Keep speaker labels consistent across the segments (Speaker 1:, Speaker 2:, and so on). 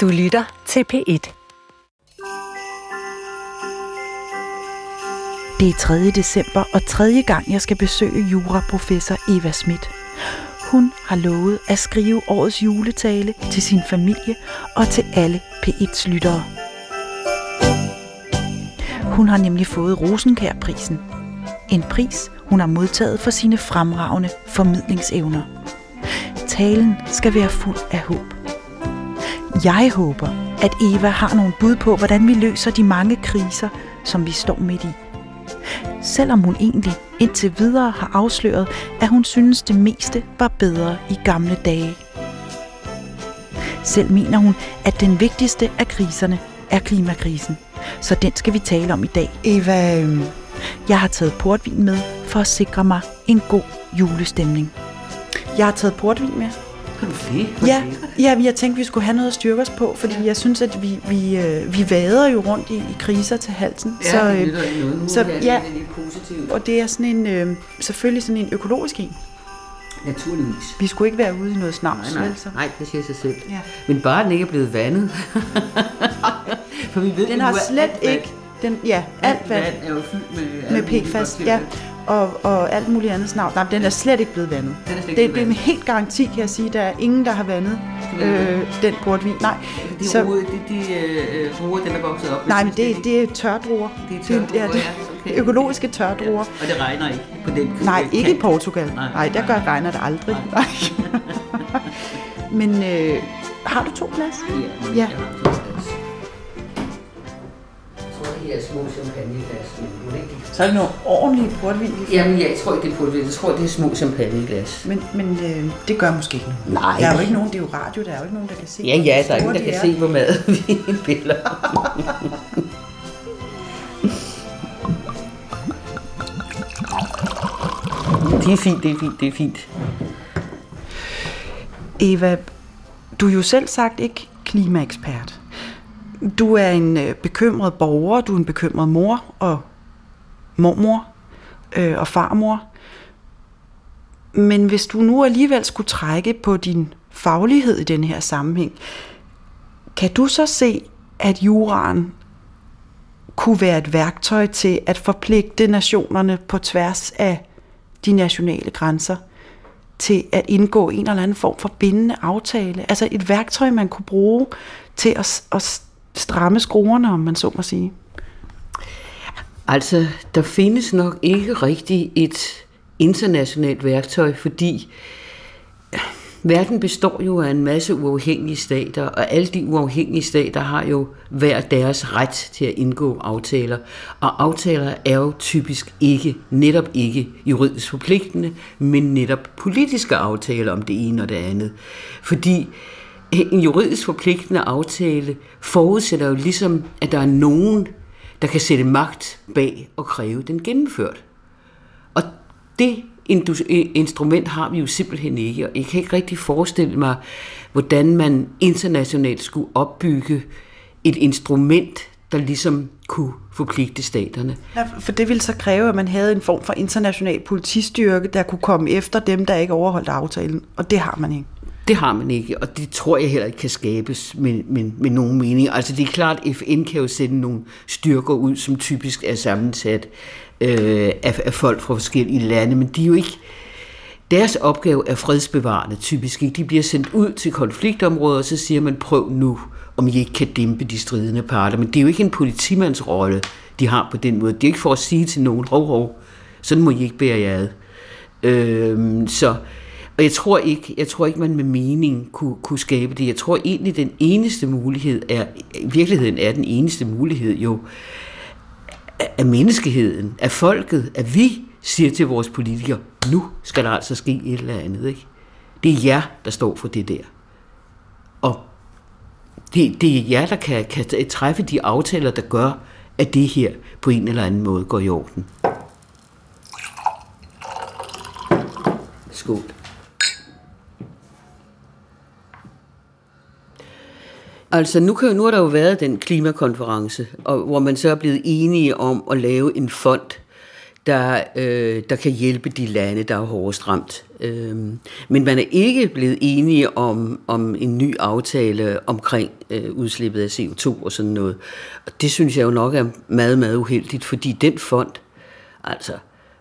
Speaker 1: Du lytter til P1.
Speaker 2: Det er 3. december og tredje gang, jeg skal besøge juraprofessor Eva Schmidt. Hun har lovet at skrive årets juletale til sin familie og til alle P1's lyttere. Hun har nemlig fået Rosenkær-prisen. En pris, hun har modtaget for sine fremragende formidlingsevner. Talen skal være fuld af håb. Jeg håber, at Eva har nogle bud på, hvordan vi løser de mange kriser, som vi står midt i. Selvom hun egentlig indtil videre har afsløret, at hun synes det meste var bedre i gamle dage. Selv mener hun, at den vigtigste af kriserne er klimakrisen. Så den skal vi tale om i dag. Eva, øhm, jeg har taget portvin med for at sikre mig en god julestemning. Jeg har taget portvin med.
Speaker 3: Du det?
Speaker 2: Ja, ja, jeg tænkte, vi skulle have noget at styrke os på, fordi jeg synes, at vi, vi, øh, vi vader jo rundt i, i kriser til halsen.
Speaker 3: Ja,
Speaker 2: så, øh,
Speaker 3: noget.
Speaker 2: Så- ja.
Speaker 3: positivt.
Speaker 2: og det er sådan en, øh, selvfølgelig sådan en økologisk en.
Speaker 3: Naturligvis.
Speaker 2: Vi skulle ikke være ude i noget snavs,
Speaker 3: Nej, nej,
Speaker 2: vel, så?
Speaker 3: nej, det siger sig selv.
Speaker 2: Ja.
Speaker 3: Men bare den ikke er blevet vandet. For vi ved,
Speaker 2: Den har slet ikke, den, ja, alt vand
Speaker 3: vand er jo fyldt med,
Speaker 2: med PFAS, ja, og, og alt muligt andet snavs. Nej, den er slet ikke blevet vandet.
Speaker 3: Den er slet ikke
Speaker 2: Det, det er med helt garanti, kan jeg sige. Der er ingen, der har vandet øh, den portvin. Nej,
Speaker 3: De,
Speaker 2: så,
Speaker 3: så... de, de øh, druer, den er vokset op.
Speaker 2: nej men det, det er tørdruer.
Speaker 3: Det er tørdruer,
Speaker 2: ja, det,
Speaker 3: ja, okay.
Speaker 2: Økologiske tørdruer.
Speaker 3: Og det regner ikke på den
Speaker 2: Nej, ikke i. Portugal.
Speaker 3: Nej,
Speaker 2: Nej, der gør, regner det aldrig. Nej. Men øh, har du to glas?
Speaker 3: Ja,
Speaker 2: Ja.
Speaker 3: Jeg har sådan en glas. Jeg tror, det er små champagneglas, men det ikke
Speaker 2: Så er det noget ordentligt portvin. får.
Speaker 3: Jamen, jeg tror ikke, det er på det. Jeg tror, det er små champagneglas.
Speaker 2: Men, men øh, det gør måske ikke noget.
Speaker 3: Nej.
Speaker 2: Der er jo ikke nogen, det er jo radio, der er jo ikke nogen, der kan se.
Speaker 3: Ja, ja, der er ingen, der
Speaker 2: de
Speaker 3: kan
Speaker 2: er.
Speaker 3: se, hvor meget vi piller. Det er fint, det er fint, det er fint.
Speaker 2: Eva, du er jo selv sagt ikke klimaekspert. Du er en øh, bekymret borger, du er en bekymret mor og mormor øh, og farmor. Men hvis du nu alligevel skulle trække på din faglighed i den her sammenhæng, kan du så se, at juraen kunne være et værktøj til at forpligte nationerne på tværs af de nationale grænser til at indgå en eller anden form for bindende aftale. Altså et værktøj, man kunne bruge til at, at stramme skruerne, om man så må sige.
Speaker 3: Altså, der findes nok ikke rigtig et internationalt værktøj, fordi øh, verden består jo af en masse uafhængige stater, og alle de uafhængige stater har jo hver deres ret til at indgå aftaler. Og aftaler er jo typisk ikke, netop ikke juridisk forpligtende, men netop politiske aftaler om det ene og det andet. Fordi en juridisk forpligtende aftale forudsætter jo ligesom, at der er nogen, der kan sætte magt bag og kræve den gennemført. Og det instrument har vi jo simpelthen ikke, og jeg kan ikke rigtig forestille mig, hvordan man internationalt skulle opbygge et instrument, der ligesom kunne forpligte staterne.
Speaker 2: Ja, for det ville så kræve, at man havde en form for international politistyrke, der kunne komme efter dem, der ikke overholdt aftalen. Og det har man ikke.
Speaker 3: Det har man ikke, og det tror jeg heller ikke kan skabes med, med, med nogen mening. Altså det er klart, at FN kan jo sende nogle styrker ud, som typisk er sammensat øh, af, af folk fra forskellige lande, men de er jo ikke... Deres opgave er fredsbevarende typisk. Ikke? De bliver sendt ud til konfliktområder, og så siger man, prøv nu, om I ikke kan dæmpe de stridende parter. Men det er jo ikke en politimandsrolle, de har på den måde. Det er ikke for at sige til nogen, hov, hov, sådan må I ikke bære jer ad. Øh, så, og jeg tror ikke, jeg tror ikke, man med mening kunne, kunne skabe det. Jeg tror egentlig, den eneste mulighed er, i virkeligheden er den eneste mulighed jo, af menneskeheden, af folket, at vi siger til vores politikere, nu skal der altså ske et eller andet. Ikke? Det er jer, der står for det der. Og det, det er jer, der kan, kan træffe de aftaler, der gør, at det her på en eller anden måde går i orden. Skål. Altså, nu, kan, nu har der jo været den klimakonference, og, hvor man så er blevet enige om at lave en fond der, øh, der kan hjælpe de lande, der er hårdest ramt. Øh, men man er ikke blevet enige om, om en ny aftale omkring øh, udslippet af CO2 og sådan noget. Og det synes jeg jo nok er meget, meget uheldigt, fordi den fond, altså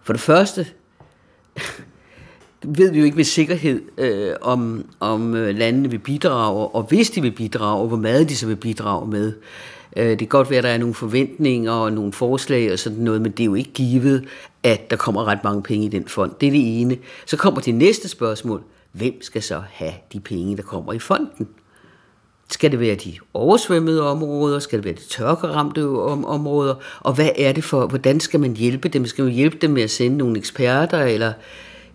Speaker 3: for det første, ved vi jo ikke med sikkerhed, øh, om, om øh, landene vil bidrage, og hvis de vil bidrage, hvor meget de så vil bidrage med. Øh, det kan godt være, at der er nogle forventninger og nogle forslag og sådan noget, men det er jo ikke givet, at der kommer ret mange penge i den fond. Det er det ene. Så kommer det næste spørgsmål. Hvem skal så have de penge, der kommer i fonden? Skal det være de oversvømmede områder? Skal det være de tørkeramte områder? Og hvad er det for, hvordan skal man hjælpe dem? Skal man hjælpe dem med at sende nogle eksperter, eller,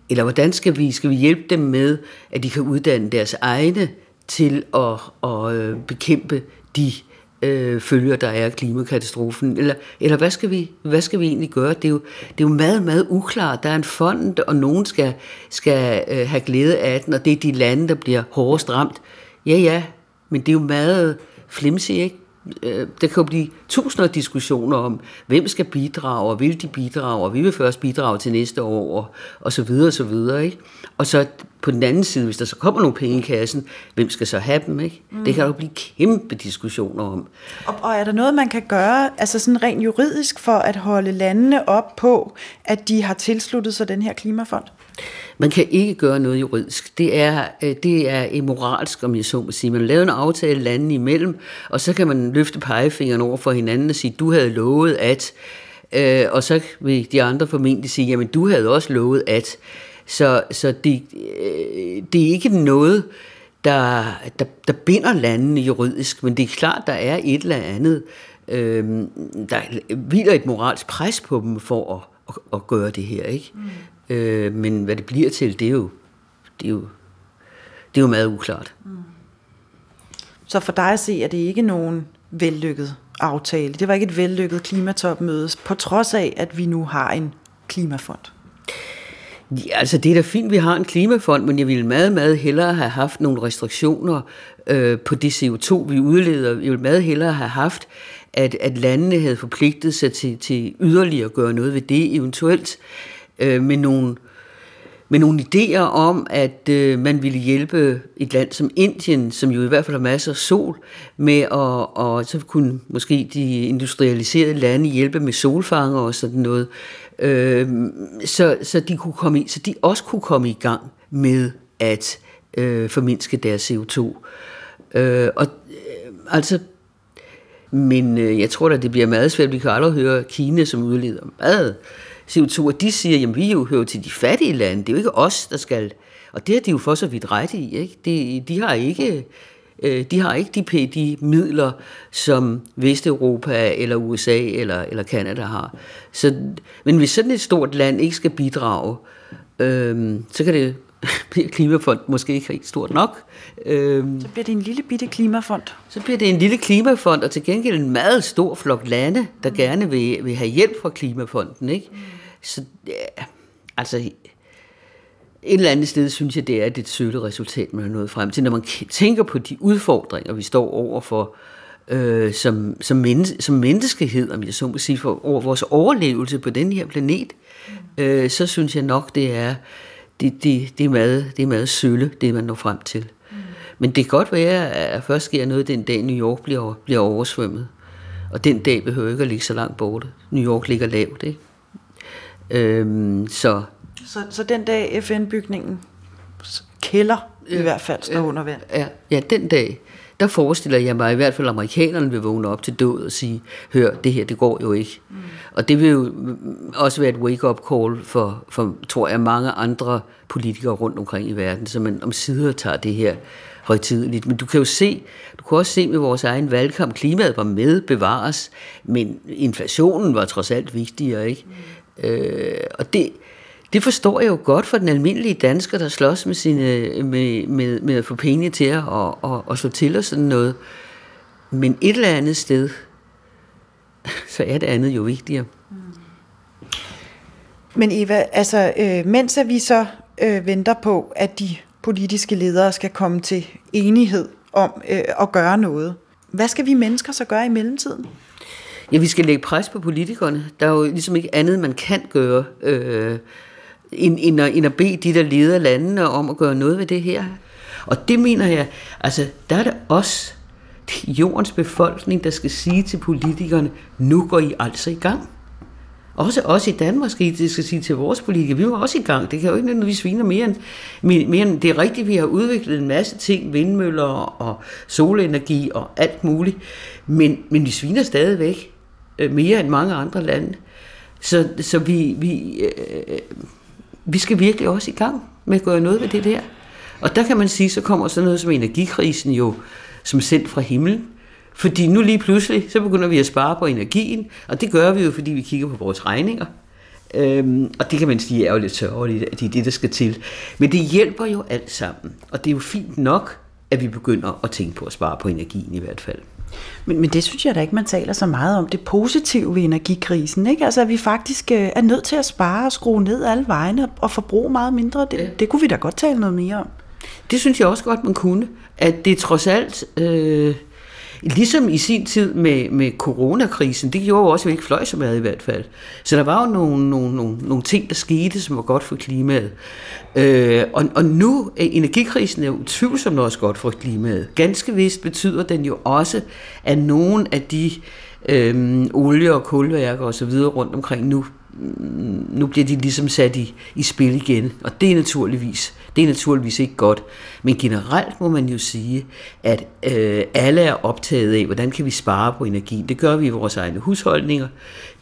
Speaker 3: eller hvordan skal vi, skal vi hjælpe dem med, at de kan uddanne deres egne til at, at øh, bekæmpe de øh, følger, der er klimakatastrofen? Eller, eller hvad, skal vi, hvad skal vi egentlig gøre? Det er, jo, det er jo meget, meget uklart. Der er en fond, og nogen skal, skal øh, have glæde af den, og det er de lande, der bliver hårdest ramt. Ja, ja, men det er jo meget flimsy, ikke? Øh, der kan jo blive tusinder af diskussioner om, hvem skal bidrage, og vil de bidrage, og vi vil først bidrage til næste år, og, og så videre, og så videre, ikke? Og så på den anden side, hvis der så kommer nogle penge i kassen, hvem skal så have dem, ikke? Mm. Det kan jo blive kæmpe diskussioner om.
Speaker 2: Og, og er der noget, man kan gøre, altså sådan rent juridisk, for at holde landene op på, at de har tilsluttet sig den her klimafond?
Speaker 3: Man kan ikke gøre noget juridisk. Det er, øh, det er imoralsk, om jeg så må sige. Man laver en aftale landene imellem, og så kan man løfte pegefingeren over for hinanden og sige, du havde lovet at, øh, og så vil de andre formentlig sige, jamen du havde også lovet at. Så, så det, øh, det er ikke noget, der, der, der binder landene juridisk, men det er klart, der er et eller andet, øh, der hviler et moralsk pres på dem for at, at, at gøre det her. ikke. Mm. Øh, men hvad det bliver til, det er jo, det er jo, det er jo meget uklart. Mm.
Speaker 2: Så for dig at se, er det ikke nogen vellykket aftale. Det var ikke et vellykket klimatopmøde, på trods af, at vi nu har en klimafond.
Speaker 3: Ja, altså det er da fint, vi har en klimafond, men jeg ville meget, meget hellere have haft nogle restriktioner øh, på det CO2, vi udleder. Jeg ville meget hellere have haft, at, at landene havde forpligtet sig til, til yderligere at gøre noget ved det, eventuelt øh, med nogle med nogle idéer om, at øh, man ville hjælpe et land som Indien, som jo i hvert fald har masser af sol, med at og så kunne måske de industrialiserede lande hjælpe med solfanger og sådan noget, øh, så, så, de kunne komme i, så de også kunne komme i gang med at øh, formindske deres CO2. Øh, og øh, altså men øh, jeg tror da, det bliver meget svært. Vi kan aldrig høre Kina, som udleder meget CO2, og de siger, jamen vi jo hører til de fattige lande, det er jo ikke os, der skal... Og det har de jo for så vidt ret i, ikke? De, øh, de har ikke... De har ikke de, de midler, som Vesteuropa eller USA eller, eller Kanada har. Så, men hvis sådan et stort land ikke skal bidrage, øh, så kan det klimafond måske ikke helt stort nok.
Speaker 2: Øhm, så bliver det en lille bitte klimafond.
Speaker 3: Så bliver det en lille klimafond, og til gengæld en meget stor flok lande, der mm. gerne vil, vil have hjælp fra klimafonden. Ikke? Mm. Så ja, altså et eller andet sted synes jeg, det er et sølle resultat, man har nået frem til. Når man tænker på de udfordringer, vi står over for, øh, som, som, menneske, som menneskehed, om jeg så må sige, for over vores overlevelse på den her planet, mm. øh, så synes jeg nok, det er det, det, det, er meget, det er meget sølle, det man når frem til. Mm. Men det kan godt være, at først sker noget den dag, New York bliver, bliver oversvømmet. Og den dag behøver ikke at ligge så langt borte. New York ligger lavt, ikke? Øhm, så.
Speaker 2: så. Så den dag FN-bygningen kælder i hvert fald står under vand?
Speaker 3: Ja, ja, den dag, der forestiller jeg mig i hvert fald, at amerikanerne vil vågne op til død og sige, hør, det her, det går jo ikke. Og det vil jo også være et wake-up call for, for, tror jeg, mange andre politikere rundt omkring i verden, så man om sider tager det her højtideligt. Men du kan jo se, du kan også se med vores egen valgkamp, klimaet var med bevares, men inflationen var trods alt vigtigere, ikke? Mm. Øh, og det, det forstår jeg jo godt for den almindelige dansker, der slås med, sine, med, med, med at få penge til at og, og, og slå til og sådan noget. Men et eller andet sted, så er det andet jo vigtigere. Mm.
Speaker 2: Men Eva, altså, øh, mens at vi så øh, venter på, at de politiske ledere skal komme til enighed om øh, at gøre noget, hvad skal vi mennesker så gøre i mellemtiden?
Speaker 3: Ja, vi skal lægge pres på politikerne. Der er jo ligesom ikke andet, man kan gøre, øh, end, end, at, end at bede de, der leder landene om at gøre noget ved det her. Og det mener jeg, altså der er det os, jordens befolkning, der skal sige til politikerne, nu går I altså i gang. Også os i Danmark skal, det skal sige til vores politikere, vi var også i gang. Det kan jo ikke nødvendigvis sviner mere end, mere end, det er rigtigt, vi har udviklet en masse ting, vindmøller og solenergi og alt muligt, men, men vi sviner stadigvæk øh, mere end mange andre lande. Så, så vi, vi, øh, vi skal virkelig også i gang med at gøre noget ved det der. Og der kan man sige, så kommer sådan noget som energikrisen jo som sendt fra himlen. Fordi nu lige pludselig, så begynder vi at spare på energien, og det gør vi jo, fordi vi kigger på vores regninger. Øhm, og det kan man sige er jo lidt sørgeligt, at det er det, der skal til. Men det hjælper jo alt sammen, og det er jo fint nok, at vi begynder at tænke på at spare på energien i hvert fald.
Speaker 2: Men, men det synes jeg da ikke, man taler så meget om. Det positive ved energikrisen. Ikke? Altså, at vi faktisk øh, er nødt til at spare og skrue ned alle vejene og forbruge meget mindre. Det, ja. det kunne vi da godt tale noget mere om.
Speaker 3: Det synes jeg også godt, man kunne. At det trods alt... Øh, Ligesom i sin tid med, med coronakrisen, det gjorde jo også, at vi ikke fløj så meget i hvert fald. Så der var jo nogle, nogle, nogle, nogle ting, der skete, som var godt for klimaet. Øh, og, og nu, energikrisen er jo utvivlsomt også godt for klimaet. Ganske vist betyder den jo også, at nogle af de øh, olie- og kulværker osv. rundt omkring nu nu bliver de ligesom sat i, i spil igen, og det er naturligvis det er naturligvis ikke godt. Men generelt må man jo sige, at øh, alle er optaget af, hvordan kan vi spare på energi. Det gør vi i vores egne husholdninger.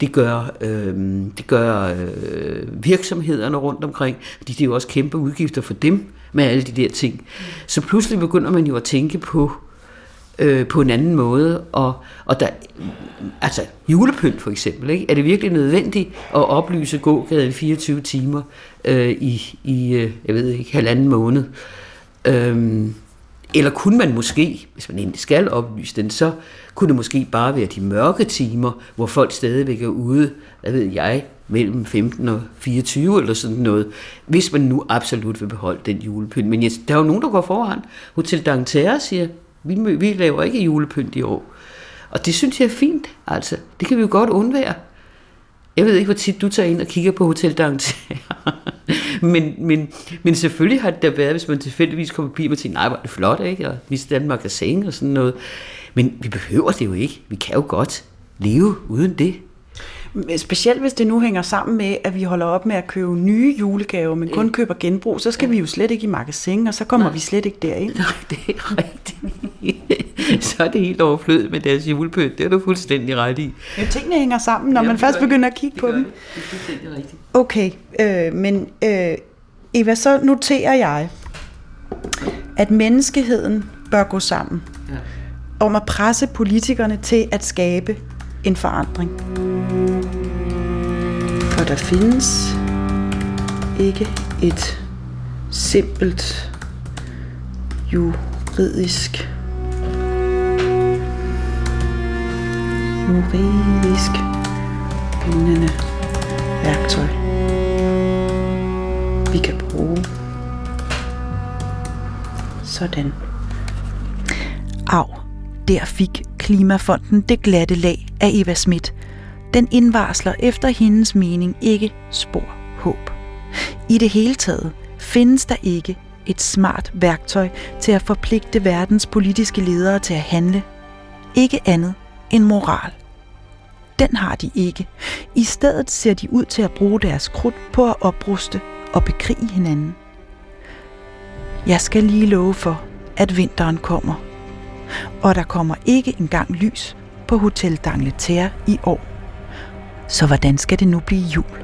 Speaker 3: Det gør, øh, det gør øh, virksomhederne rundt omkring, fordi det er jo også kæmpe udgifter for dem med alle de der ting. Så pludselig begynder man jo at tænke på, øh, på en anden måde. Og, og der, altså julepynt for eksempel, ikke? er det virkelig nødvendigt at oplyse gågaden 24 timer øh, i, i øh, jeg ved ikke, halvanden måned? Øhm, eller kunne man måske, hvis man egentlig skal oplyse den, så kunne det måske bare være de mørke timer, hvor folk stadigvæk er ude, hvad ved jeg, mellem 15 og 24 eller sådan noget, hvis man nu absolut vil beholde den julepynt. Men der er jo nogen, der går foran. Hotel D'Angleterre siger, vi, vi laver ikke julepynt i år. Og det synes jeg er fint, altså. Det kan vi jo godt undvære. Jeg ved ikke, hvor tit du tager ind og kigger på Hotel Dangterre. men, men, men selvfølgelig har det da været, hvis man tilfældigvis kommer forbi og tænker, nej, hvor er det flot, ikke? Og vi er magasin og sådan noget. Men vi behøver det jo ikke. Vi kan jo godt leve uden det.
Speaker 2: Specielt hvis det nu hænger sammen med, at vi holder op med at købe nye julegaver, men kun køber genbrug, så skal ja. vi jo slet ikke i magasin, og så kommer Nej. vi slet ikke derind.
Speaker 3: Nej, det er rigtigt. så er det helt overflødet med deres julepynt. Det er du fuldstændig ret i.
Speaker 2: Ja, tingene hænger sammen, når ja, man først begynder at kigge
Speaker 3: det
Speaker 2: på dem.
Speaker 3: Det. det er fuldstændig rigtigt.
Speaker 2: Okay, øh, men øh, Eva, så noterer jeg, at menneskeheden bør gå sammen ja. om at presse politikerne til at skabe en forandring. For der findes ikke et simpelt juridisk juridisk bindende værktøj, vi kan bruge. Sådan. Au, der fik Klimafonden det glatte lag af Eva Schmidt. Den indvarsler efter hendes mening ikke spor håb. I det hele taget findes der ikke et smart værktøj til at forpligte verdens politiske ledere til at handle. Ikke andet end moral. Den har de ikke. I stedet ser de ud til at bruge deres krudt på at opruste og bekrige hinanden. Jeg skal lige love for, at vinteren kommer. Og der kommer ikke engang lys på Hotel d'Angleterre i år. Så hvordan skal det nu blive jul?